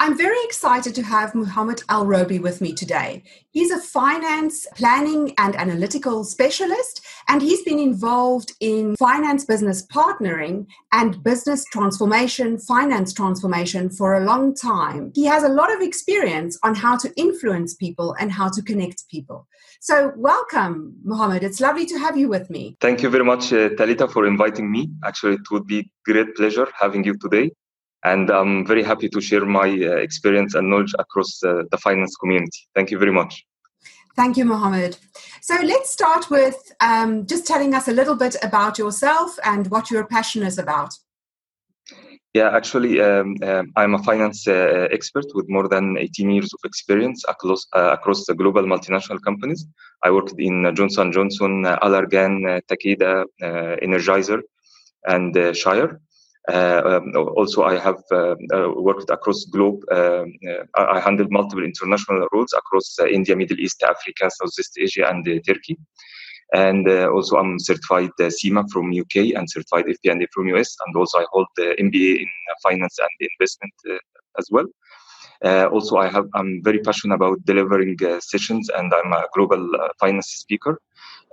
I'm very excited to have Mohamed ELRouby with me today. He's a finance planning and analytical specialist, and he's been involved in finance business partnering and business transformation, finance transformation for a long time. He has a lot of experience on how to influence people and how to connect people. So, welcome, Muhammad. It's lovely to have you with me. Thank you very much, uh, Talita, for inviting me. Actually, it would be great pleasure having you today and I'm very happy to share my uh, experience and knowledge across uh, the finance community. Thank you very much. Thank you, Mohamed. So let's start with um, just telling us a little bit about yourself and what you're passionate about. Yeah, actually, um, um, I'm a finance uh, expert with more than 18 years of experience across uh, across the global multinational companies. I worked in Johnson Johnson, uh, Allergan, uh, Takeda, Energizer, and Shire. Uh, um, also, I have uh, uh, worked across globe. Um, I handled multiple international roles across India, Middle East, Africa, Southeast Asia, and Turkey. And also, I'm certified CIMA from UK and certified FP&A from US. And also, I hold the MBA in finance and investment as well. Uh, also, I have I'm very passionate about delivering uh, sessions, and I'm a global uh, finance speaker.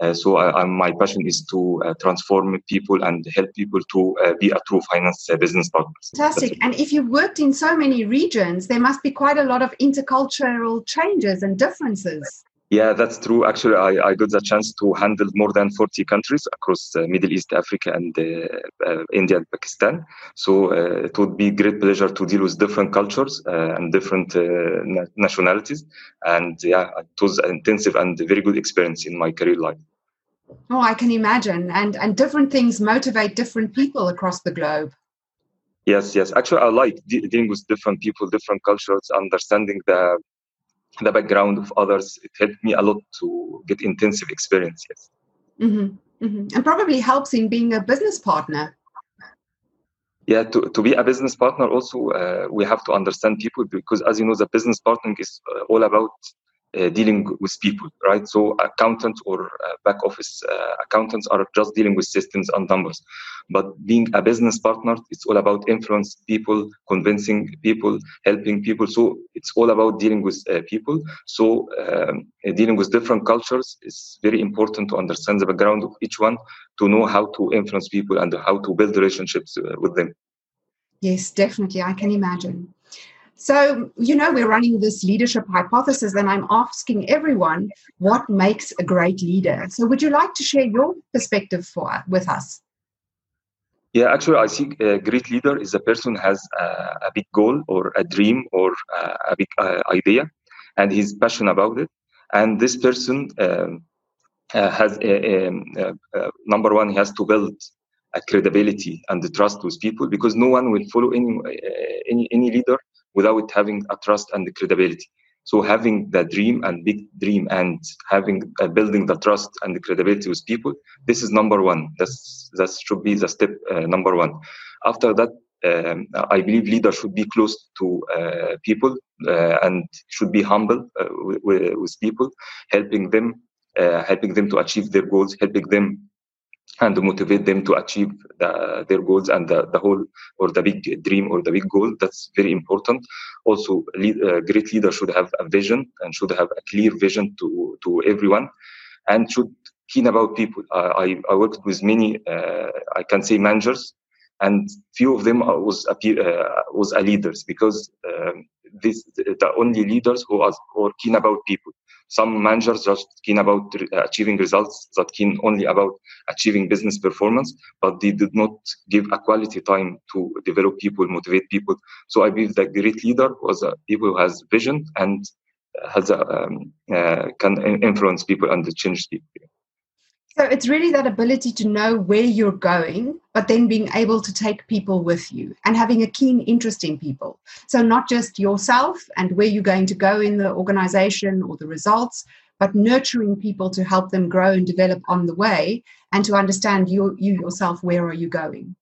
Uh, so I, my passion is to uh, transform people and help people to uh, be a true finance business partner. Fantastic. And if you've worked in so many regions, there must be quite a lot of intercultural changes and differences. Yeah, that's true. Actually, I, I got the chance to handle more than 40 countries across uh, Middle East, Africa, and uh, uh, India and Pakistan. So uh, it would be great pleasure to deal with different cultures uh, and different uh, na- nationalities. And yeah, it was an intensive and very good experience in my career life. Oh, I can imagine. And and different things motivate different people across the globe. Yes, yes. Actually, I like de- dealing with different people, different cultures, understanding the the background of others. It helped me a lot to get intensive experiences Mm-hmm. Mm-hmm. And probably helps in being a business partner. Yeah, to, to be a business partner, also, uh, we have to understand people because, as you know, the business partnering is uh, all about dealing with people, right? So accountants or uh, back office uh, accountants are just dealing with systems and numbers. But being a business partner, it's all about influence people, convincing people, helping people. So it's all about dealing with uh, people. So um, dealing with different cultures is very important to understand the background of each one, to know how to influence people and how to build relationships uh, with them. Yes, definitely. I can imagine. So, you know, we're running this leadership hypothesis, and I'm asking everyone what makes a great leader. So, would you like to share your perspective for with us? Yeah, actually, I think a great leader is a person who has a, a big goal or a dream or a, a big uh, idea, and he's passionate about it. And this person um, uh, has a, a, number one, he has to build a credibility and the trust with people because no one will follow any uh, any any leader without having a trust and credibility. So having the dream and big dream and having uh, building the trust and the credibility with people, this is number one. That's that should be the step uh, number one. After that, um, I believe leaders should be close to uh, people uh, and should be humble uh, with, with, people, helping them, uh, helping them to achieve their goals, helping them and motivate them to achieve the, their goals and the, the whole or the big dream or the big goal. That's very important. Also lead, uh, great leader should have a vision and should have a clear vision to to everyone and should keen about people. Uh, I, I worked with many uh, i can say managers and few of them was a, uh, was a leaders because um, this the only leaders who are, who are keen about people. Some managers just keen about achieving results that keen only about achieving business performance but they did not give a quality time to develop people motivate people. So i believe that great leader was a people who has vision and has a, um, uh, can influence people and change people so it's really that ability to know where you're going, but then being able to take people with you and having a keen interest in people. So not just yourself and where you're going to go in the organization or the results, but nurturing people to help them grow and develop on the way and to understand you, you yourself, where are you going?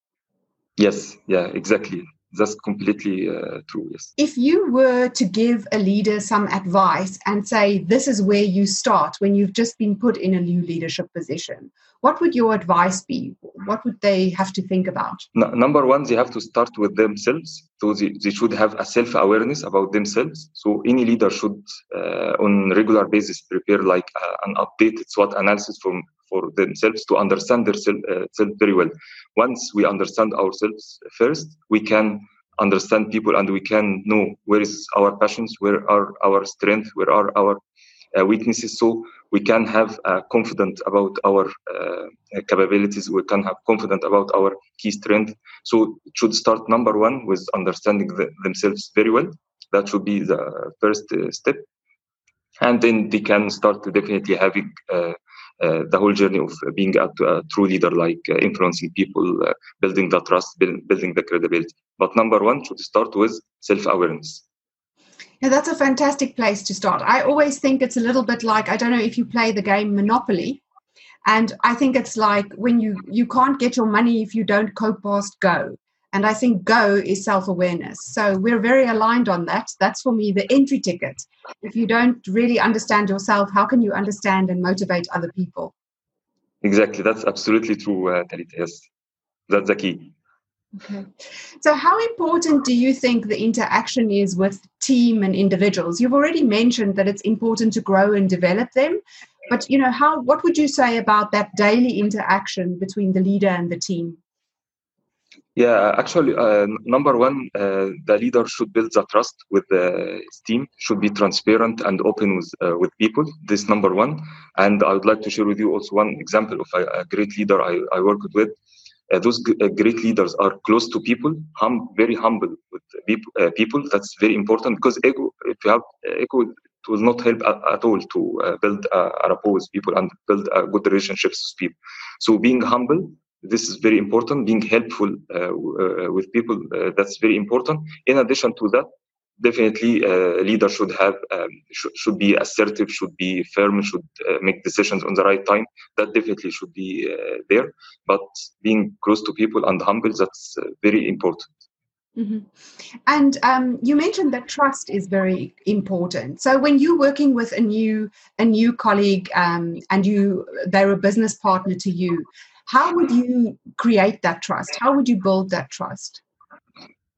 Yes, yeah, exactly that's completely uh, true yes. If you were to give a leader some advice and say this is where you start when you've just been put in a new leadership position what would your advice be? What would they have to think about? No, number one they have to start with themselves So they, they should have a self-awareness about themselves. So any leader should, uh, on regular basis, prepare like uh, an updated SWOT analysis for for themselves to understand themselves uh, very well. Once we understand ourselves first, we can understand people and we can know where is our passions, where are our strengths, where are our uh, weaknesses. So we can have uh, confident about our uh, capabilities. We can have confident about our key strength. So it should start number one with understanding the, themselves very well. That should be the first uh, step, and then they can start definitely having uh, uh, the whole journey of being a, a true leader, like uh, influencing people, building the trust, build, building the credibility. But number one should start with self awareness. Yeah, that's a fantastic place to start. I always think it's a little bit like I don't know if you play the game Monopoly, and I think it's like when you you can't get your money if you don't go past go. And I think go is self awareness. So we're very aligned on that. That's for me the entry ticket. If you don't really understand yourself, how can you understand and motivate other people? Exactly. That's absolutely true, uh, Talita. Yes. That's the key. Okay. So, how important do you think the interaction is with team and individuals? You've already mentioned that it's important to grow and develop them, but you know, how? What would you say about that daily interaction between the leader and the team? Yeah, actually, uh, number one, uh, the leader should build the trust with the team, should be transparent and open with uh, with people. This number one. And I would like to share with you also one example of a, a great leader I, I worked with. Uh, those g- uh, great leaders are close to people, hum- very humble with people, uh, people. That's very important because ego, if you have ego, it will not help at, at all to build a, a rapport with people and build good relationships with people. So being humble this is very important being helpful uh, uh, with people uh, that's very important in addition to that definitely a leader should have um, sh- should be assertive should be firm should uh, make decisions on the right time that definitely should be uh, there but being close to people and humble that's uh, very important mm-hmm. and um, you mentioned that trust is very important so when you're working with a new a new colleague um, and you they're a business partner to you how would you create that trust? How would you build that trust?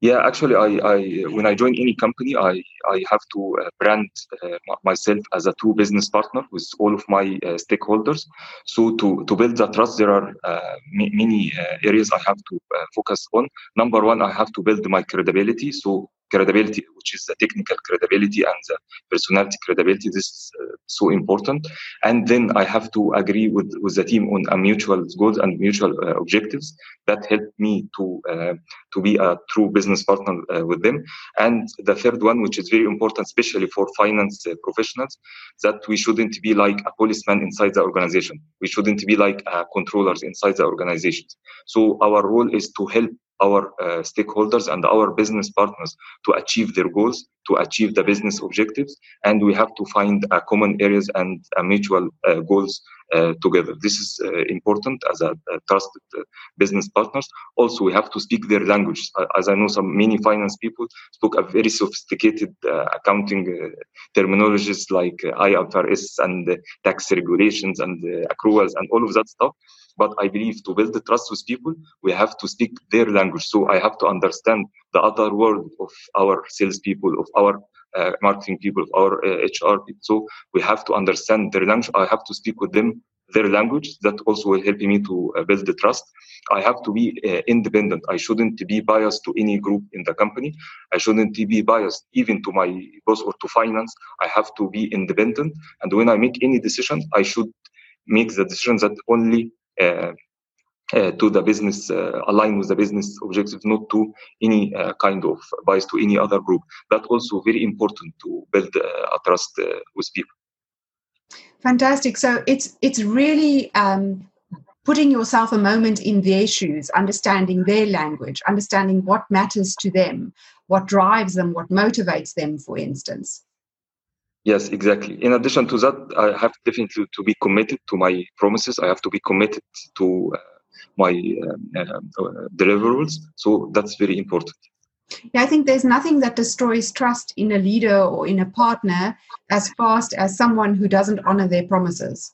Yeah, actually, I, I when I join any company, I, I have to uh, brand uh, myself as a true business partner with all of my uh, stakeholders. So to, to build that trust, there are uh, many uh, areas I have to uh, focus on. Number one, I have to build my credibility. So credibility, which is the technical credibility and the personality credibility. This is uh, so important. And then I have to agree with, with the team on a mutual goals and mutual uh, objectives that help me to uh, to be a true business partner uh, with them. And the third one, which is very important, especially for finance uh, professionals, that we shouldn't be like a policeman inside the organization. We shouldn't be like uh, controllers inside the organizations. So our role is to help our uh, stakeholders and our business partners to achieve their goals, to achieve the business objectives, and we have to find uh, common areas and uh, mutual uh, goals uh, together. This is uh, important as a, a trusted business partners. Also, we have to speak their language. as I know, some many finance people spoke a very sophisticated accounting terminologies like IFRS and tax regulations and accruals and all of that stuff but I believe to build the trust with people, we have to speak their language. So I have to understand the other world of our salespeople, of our uh, marketing people, of our uh, HR people. So we have to understand their language. I have to speak with them their language. That also will help me to uh, build the trust. I have to be uh, independent. I shouldn't be biased to any group in the company. I shouldn't be biased even to my boss or to finance. I have to be independent. And when I make any decision, I should make the decision that only Uh, uh, to the business, uh, align with the business objectives, not to any uh, kind of bias to any other group. That also very important to build a trust with people. Fantastic. So it's it's really um, putting yourself a moment in their shoes, understanding their language, understanding what matters to them, what drives them, what motivates them, for instance. Yes, exactly. In addition to that, I have definitely to be committed to my promises. I have to be committed to uh, my um, uh, uh, deliverables. So that's very important. Yeah, I think there's nothing that destroys trust in a leader or in a partner as fast as someone who doesn't honor their promises.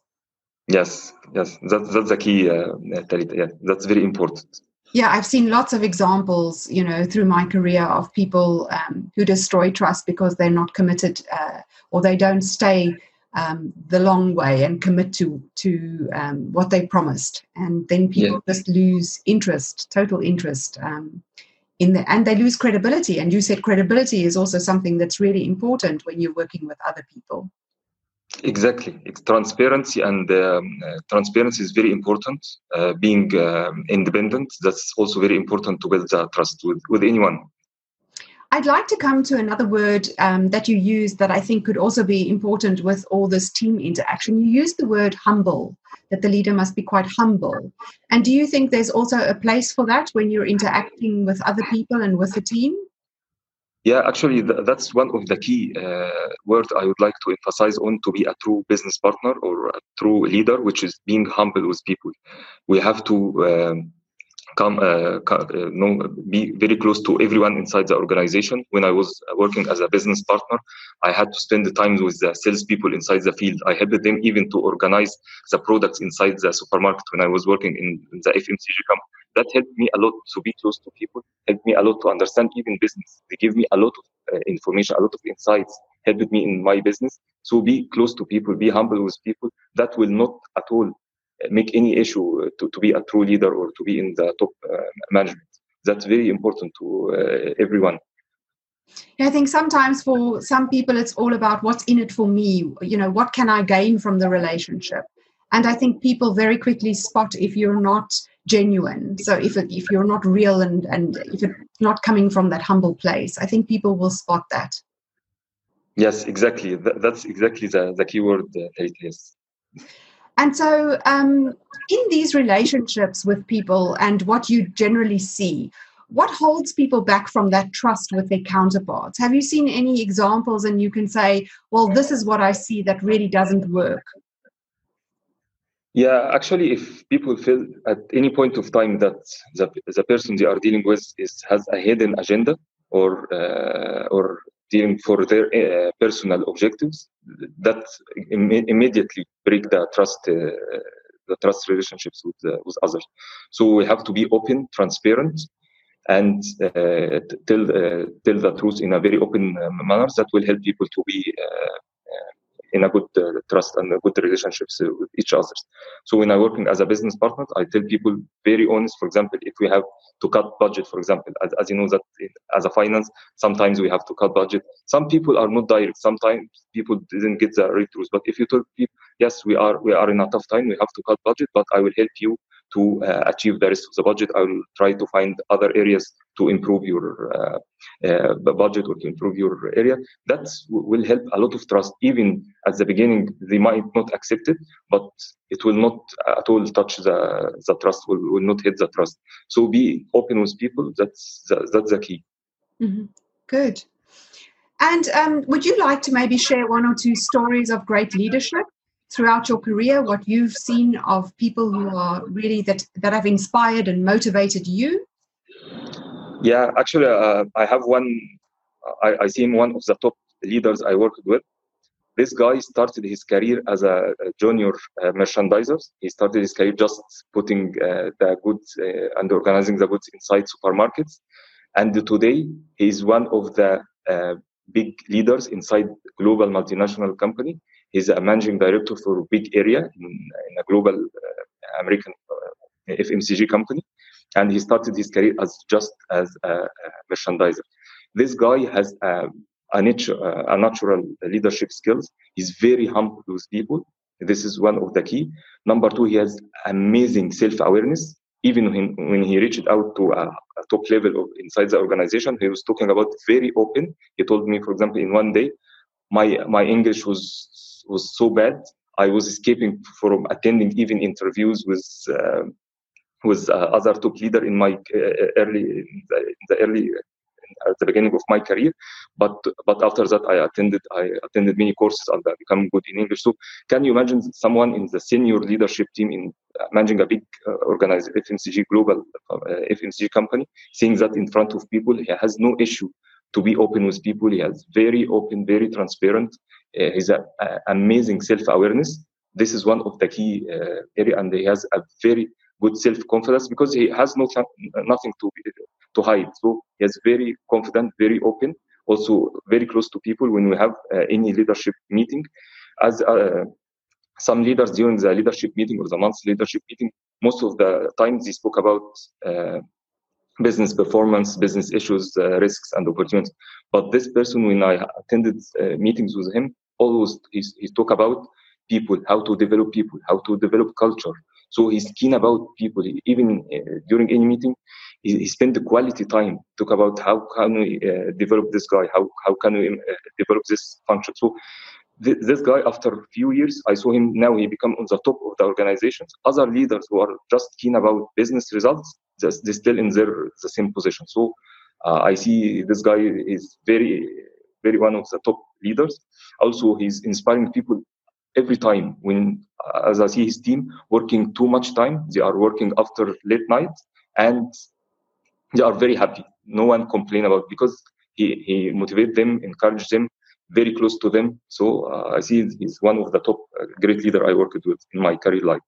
Yes, yes, that, that's the key, uh, Talita. Yeah, that's very important. Yeah, I've seen lots of examples, you know, through my career of people um, who destroy trust because they're not committed uh, or they don't stay um, the long way and commit to to um, what they promised, and then people yeah. just lose interest, total interest um, in the, and they lose credibility. And you said credibility is also something that's really important when you're working with other people. Exactly, it's transparency, and um, uh, transparency is very important. Uh, being um, independent, that's also very important to build that trust with, with anyone. I'd like to come to another word um, that you use that I think could also be important with all this team interaction. You use the word humble, that the leader must be quite humble. And do you think there's also a place for that when you're interacting with other people and with the team? Yeah, actually, th- that's one of the key uh, words I would like to emphasize on to be a true business partner or a true leader, which is being humble with people. We have to um, come uh, uh, know, be very close to everyone inside the organization. When I was working as a business partner, I had to spend the time with the salespeople inside the field. I helped them even to organize the products inside the supermarket when I was working in the FMCG company. That helped me a lot to be close to people, helped me a lot to understand even business. They give me a lot of uh, information, a lot of insights, helped me in my business. So be close to people, be humble with people. That will not at all make any issue to, to be a true leader or to be in the top uh, management. That's very important to uh, everyone. I think sometimes for some people it's all about what's in it for me. You know, what can I gain from the relationship? And I think people very quickly spot if you're not genuine. So if it, if you're not real and and if it's not coming from that humble place, I think people will spot that. Yes, exactly. That's exactly the the keyword. Uh, yes. And so, um, in these relationships with people and what you generally see, what holds people back from that trust with their counterparts? Have you seen any examples and you can say, well, this is what I see that really doesn't work? Yeah, actually, if people feel at any point of time that the, the person they are dealing with is has a hidden agenda or uh, or dealing for their uh, personal objectives that Im- immediately break the trust uh, the trust relationships with uh, with others. So we have to be open transparent and uh, tell uh, tell the truth in a very open manner that will help people to be in a good uh, trust and good relationships uh, with each other. So when I'm working as a business partner, I tell people very honest. For example, if we have to cut budget, for example, as, as you know that as a finance, sometimes we have to cut budget. Some people are not direct. Sometimes people didn't get the right truth. But if you tell people, yes, we are we are in a tough time, we have to cut budget, but I will help you to uh, achieve the rest of the budget. I will try to find other areas to improve your uh, uh, budget or to improve your area. That will help a lot of trust. Even at the beginning, they might not accept it, but it will not at all touch the, the trust, will, will not hit the trust. So be open with people. That's, the, that's the key. Mm-hmm. Good. And um, would you like to maybe share one or two stories of great leadership throughout your career? What you've seen of people who are really that that have inspired and motivated you? Yeah, actually, uh, I have one. I, I seen one of the top leaders I worked with. This guy started his career as a, junior uh, merchandiser. He started his career just putting uh, the goods uh, and organizing the goods inside supermarkets. And today, he is one of the uh, big leaders inside global multinational company. He's a managing director for a big area in, in a global uh, American uh, FMCG company and he started his career as just as a, a merchandiser. This guy has a, a, nature, a natural leadership skills. He's very humble with people. This is one of the key. Number two, he has amazing self-awareness. Even when, when he reached out to a, a top level of inside the organization, he was talking about very open. He told me, for example, in one day, my my English was was so bad I was escaping from attending even interviews with uh, with uh, other top leader in my uh, early in the, in the early at the beginning of my career. But but after that i attended i attended many courses and I become good in english. So can you imagine someone in the senior leadership team in uh, managing a big uh, organized fmcg global uh, fmcg company seeing that in front of people he has no issue to be open with people. He has very open very transparent uh, he's amazing self-awareness. This is one of the key uh, area and he has a very good self confidence because he has no nothing to to hide. So he is very confident, very open, also very close to people when we have uh, any leadership meeting. As uh, some leaders during the leadership meeting or the monthly leadership meeting, most of the times they spoke about uh, business performance, business issues, uh, risks, and opportunities. But this person, when I attended uh, meetings with him, always he, he talk about people, how to develop people, how to develop culture. So he's keen about people. Even uh, during any meeting, he, he spent the quality time talk about how can we uh, develop this guy, how how can we uh, develop this function. So th- this guy, after a few years, I saw him now. He become on the top of the organizations. Other leaders who are just keen about business results, just they still in their the same position. So uh, I see this guy is very very one of the top leaders. Also, he's inspiring people every time when as I see his team working too much time, they are working after late night and they are very happy. No one complain about because he, he motivate them, encourage them, very close to them. So uh, I see he's one of the top uh, great leader I worked with in my career life.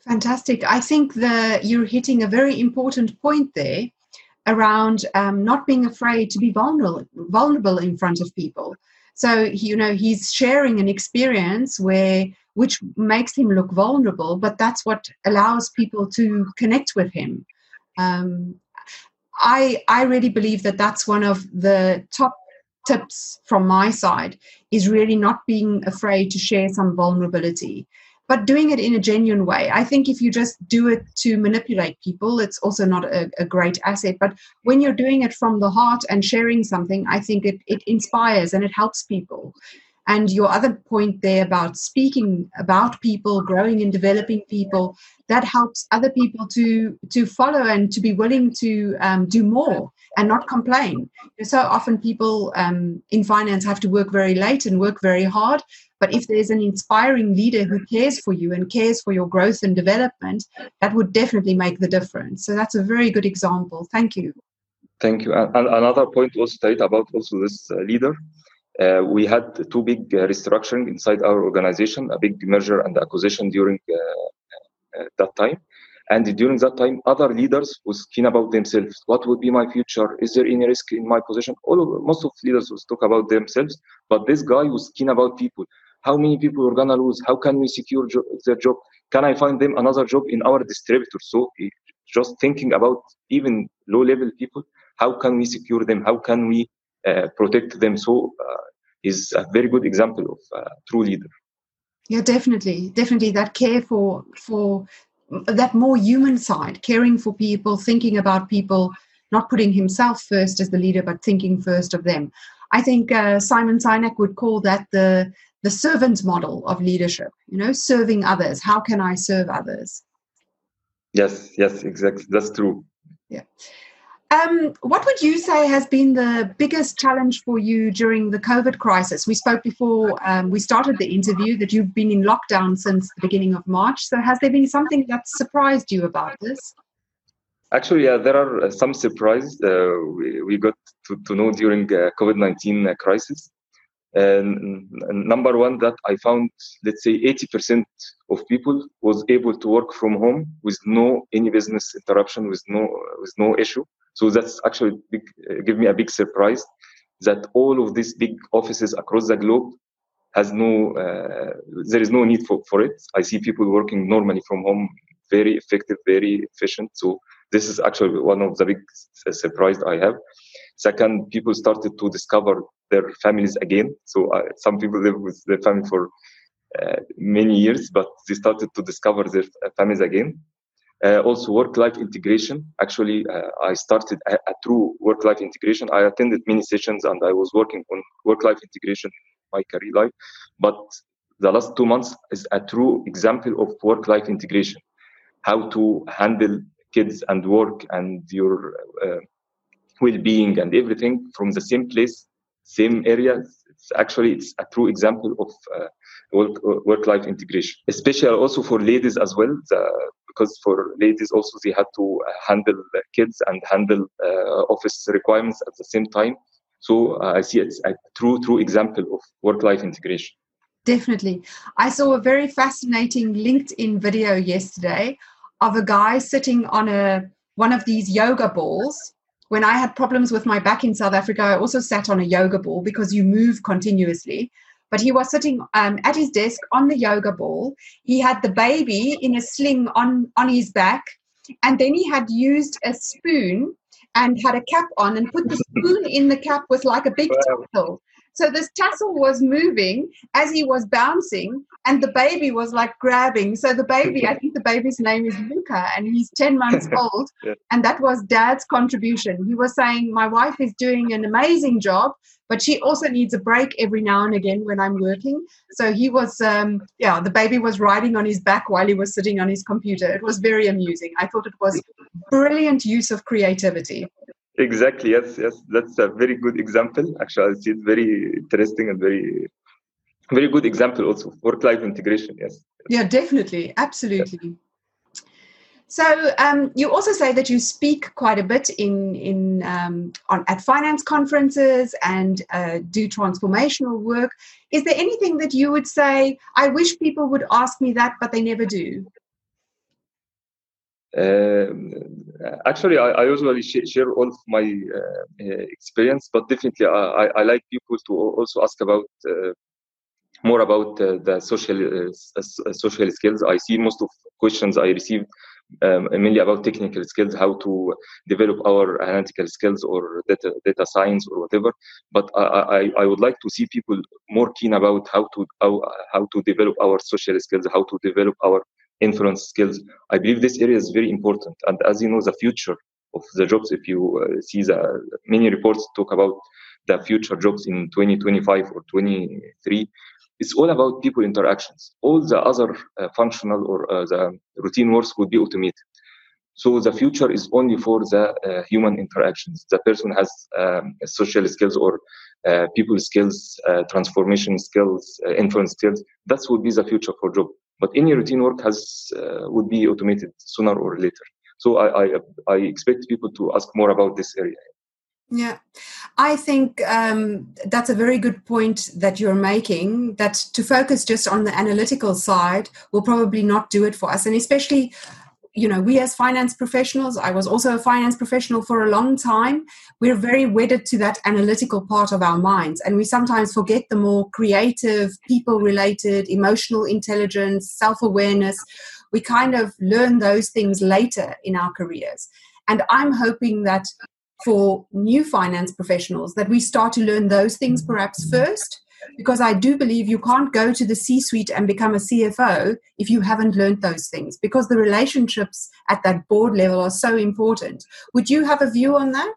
Fantastic. I think that you're hitting a very important point there around um, not being afraid to be vulnerable, vulnerable in front of people. So you know he's sharing an experience where which makes him look vulnerable, but that's what allows people to connect with him. Um, I I really believe that that's one of the top tips from my side is really not being afraid to share some vulnerability but doing it in a genuine way. I think if you just do it to manipulate people, it's also not a, a, great asset. But when you're doing it from the heart and sharing something, I think it, it inspires and it helps people. And your other point there about speaking about people, growing and developing people, that helps other people to to follow and to be willing to um, do more and not complain. So often people um, in finance have to work very late and work very hard. But if there's an inspiring leader who cares for you and cares for your growth and development, that would definitely make the difference. So that's a very good example. Thank you. Thank you. And another point was stated about also this uh, leader uh, we had two big uh, restructuring inside our organization, a big merger and acquisition during uh, uh, that time. And during that time, other leaders was keen about themselves. What would be my future? Is there any risk in my position? All of most of leaders was talk about themselves, but this guy was keen about people. How many people are gonna lose? How can we secure jo- their job? Can I find them another job in our distributor? So just thinking about even low level people. How can we secure them? How can we uh, protect them. So uh, is a very good example of a true leader. Yeah, definitely, definitely that care for for that more human side, caring for people, thinking about people, not putting himself first as the leader, but thinking first of them. I think uh, Simon Sinek would call that the the servant model of leadership. You know, serving others. How can I serve others? Yes, yes, exactly. That's true. Yeah. Um, what would you say has been the biggest challenge for you during the COVID crisis? We spoke before um, we started the interview that you've been in lockdown since the beginning of March. So, has there been something that surprised you about this? Actually, yeah, there are uh, some surprises uh, we, we got to, to know during uh, COVID nineteen uh, crisis. And, and number one, that I found, let's say, eighty percent of people was able to work from home with no any business interruption, with no with no issue. So that's actually big, uh, give me a big surprise that all of these big offices across the globe has no uh, there is no need for, for it. I see people working normally from home, very effective, very efficient. So this is actually one of the big surprise I have. Second, people started to discover their families again. So uh, some people live with their family for uh, many years, but they started to discover their families again. Uh, also, work-life integration. Actually, uh, I started a, a true work-life integration. I attended many sessions and I was working on work-life integration in my career life. But the last two months is a true example of work-life integration. How to handle kids and work and your uh, well-being and everything from the same place, same area. It's actually, it's a true example of uh, work, work-life integration, especially also for ladies as well. The, because for ladies also they had to uh, handle kids and handle uh, office requirements at the same time. So uh, I see it's a true, true example of work-life integration. Definitely. I saw a very fascinating LinkedIn video yesterday of a guy sitting on a one of these yoga balls. When I had problems with my back in South Africa, I also sat on a yoga ball because you move continuously. But he was sitting um, at his desk on the yoga ball. He had the baby in a sling on, on his back. And then he had used a spoon and had a cap on and put the spoon in the cap with like a big tassel. So this tassel was moving as he was bouncing, and the baby was like grabbing. So the baby, I think the baby's name is Luca, and he's 10 months old. yeah. And that was dad's contribution. He was saying, My wife is doing an amazing job, but she also needs a break every now and again when I'm working. So he was, um, yeah, the baby was riding on his back while he was sitting on his computer. It was very amusing. I thought it was brilliant use of creativity. Exactly. Yes. Yes. That's a very good example. Actually, I see it very interesting and very, very good example also work-life integration. Yes. Yeah, definitely. Absolutely. Yes. So um, you also say that you speak quite a bit in in um, on at finance conferences and uh, do transformational work. Is there anything that you would say? I wish people would ask me that, but they never do. Um, actually, I, I usually sh- share all of my uh, experience, but definitely I, I, like people to also ask about uh, more about uh, the social uh, social skills. I see most of questions I received um, mainly about technical skills, how to develop our analytical skills or data data science or whatever. But I, I, I would like to see people more keen about how to how, how to develop our social skills, how to develop our influence skills. I believe this area is very important. And as you know, the future of the jobs, if you uh, see the many reports talk about the future jobs in 2025 or 23, it's all about people interactions. All the other uh, functional or uh, the routine works would be automated. So the future is only for the uh, human interactions. The person has um, social skills or uh, people skills, uh, transformation skills, influence skills. That would be the future for job. But any routine work has would be automated sooner or later. So I, I, I expect people to ask more about this area. Yeah, I think um, that's a very good point that you're making. That to focus just on the analytical side will probably not do it for us, and especially you know, we as finance professionals, I was also a finance professional for a long time. We're very wedded to that analytical part of our minds, and we sometimes forget the more creative, people related, emotional intelligence, self awareness. We kind of learn those things later in our careers. And I'm hoping that for new finance professionals, that we start to learn those things perhaps first because I do believe you can't go to the C suite and become a CFO if you haven't learned those things because the relationships at that board level are so important. Would you have a view on that?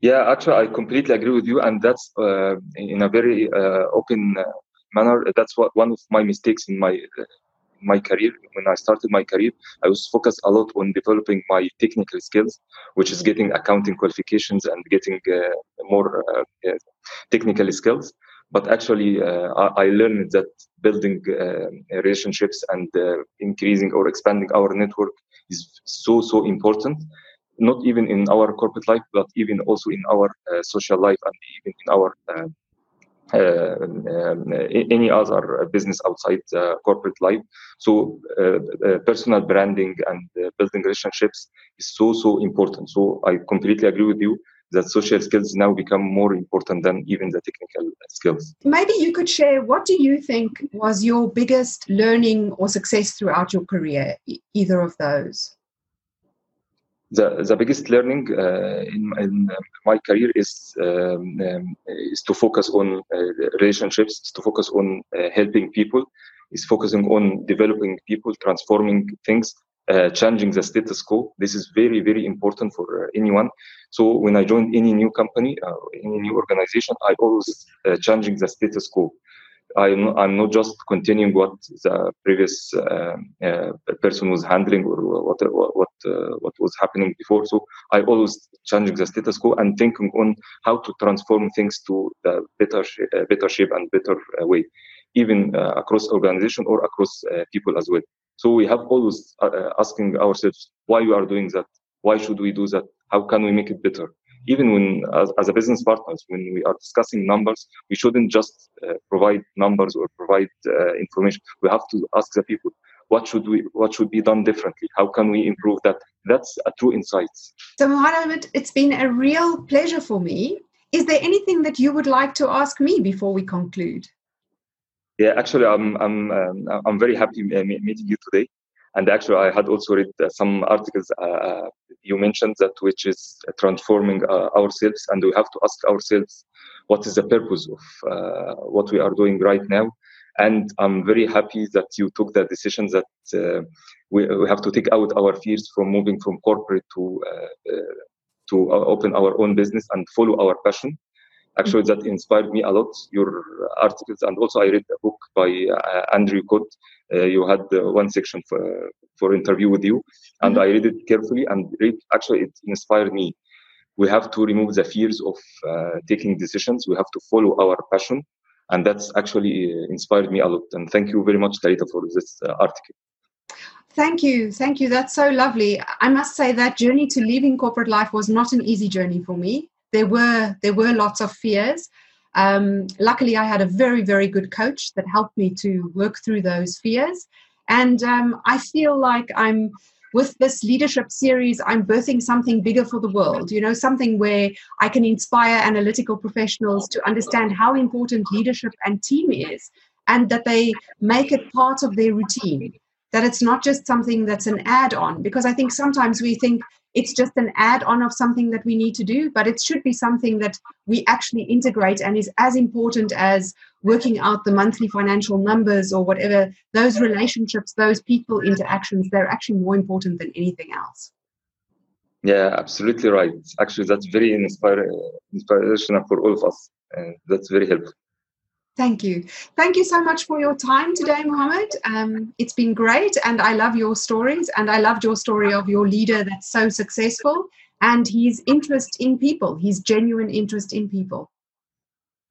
Yeah, actually, I completely agree with you, and that's uh, in a very uh, open uh, manner. That's what one of my mistakes in my uh, my career when i started my career i was focused a lot on developing my technical skills which is getting accounting qualifications and getting uh, more uh, technical skills but actually uh, I, I, learned that building uh, relationships and uh, increasing or expanding our network is so so important not even in our corporate life but even also in our uh, social life and even in our uh, uh, um, any other business outside corporate life. So personal branding and building relationships is so so important. So I completely agree with you that social skills now become more important than even the technical skills. Maybe you could share what do you think was your biggest learning or success throughout your career, either of those? The, the biggest learning uh, in, in, my career is um, um, is to focus on uh, relationships, to focus on uh, helping people, is focusing on developing people, transforming things, uh, changing the status quo. This is very, very important for uh, anyone. So when I join any new company, uh, any new organization, I always uh, changing the status quo. I'm, I'm not just continuing what the previous uh, uh, person was handling or what what what, what was happening before. So I always changing the status quo and thinking on how to transform things to the better better shape and better way, even across organization or across people as well. So we have always uh, uh, asking ourselves why we are doing that. Why should we do that? How can we make it better? Even when, as, as a business partners, when we are discussing numbers, we shouldn't just uh, provide numbers or provide uh, information. We have to ask the people, what should we what should be done differently how can we improve that that's a true insight so Mohamed, it's been a real pleasure for me is there anything that you would like to ask me before we conclude yeah actually i'm i'm um, i'm very happy meeting you today. And actually i had also read uh, some articles uh, uh, you mentioned that which is transforming uh, ourselves. And we have to ask ourselves what is the purpose of uh, what we are doing right now? And I'm very happy that you took the decision that uh, we, we, have to take out our fears from moving from corporate to uh, uh to uh, open our own business and follow our passion. Actually, that inspired me a lot. Your articles, and also I read a book by uh, Andrew Cote. you had one section for for interview with you, and mm-hmm. I read it carefully. And read, actually, it inspired me we have to remove the fears of uh, taking decisions. We have to follow our passion and that's actually uh, inspired me a lot. And thank you very much, Talita, for this uh, article. Thank you. Thank you. That's so lovely. I must say that journey to leaving corporate life was not an easy journey for me. There were there were lots of fears. Um, luckily, I had a very very good coach that helped me to work through those fears, and um, I feel like I'm with this leadership series, I'm birthing something bigger for the world, you know, something where I can inspire analytical professionals to understand how important leadership and team is and that they make it part of their routine, that it's not just something that's an add on. Because I think sometimes we think it's just an add on of something that we need to do, but it should be something that we actually integrate and is as important as working out the monthly financial numbers or whatever. Those relationships, those people interactions, they're actually more important than anything else. Yeah, absolutely right. Actually, that's very inspirational for all of us. And that's very helpful. Thank you. Thank you so much for your time today, Mohamed. Um, it's been great, and I love your stories. And I loved your story of your leader that's so successful and his interest in people, his genuine interest in people.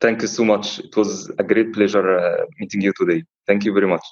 Thank you so much. It was a great pleasure uh, meeting you today. Thank you very much.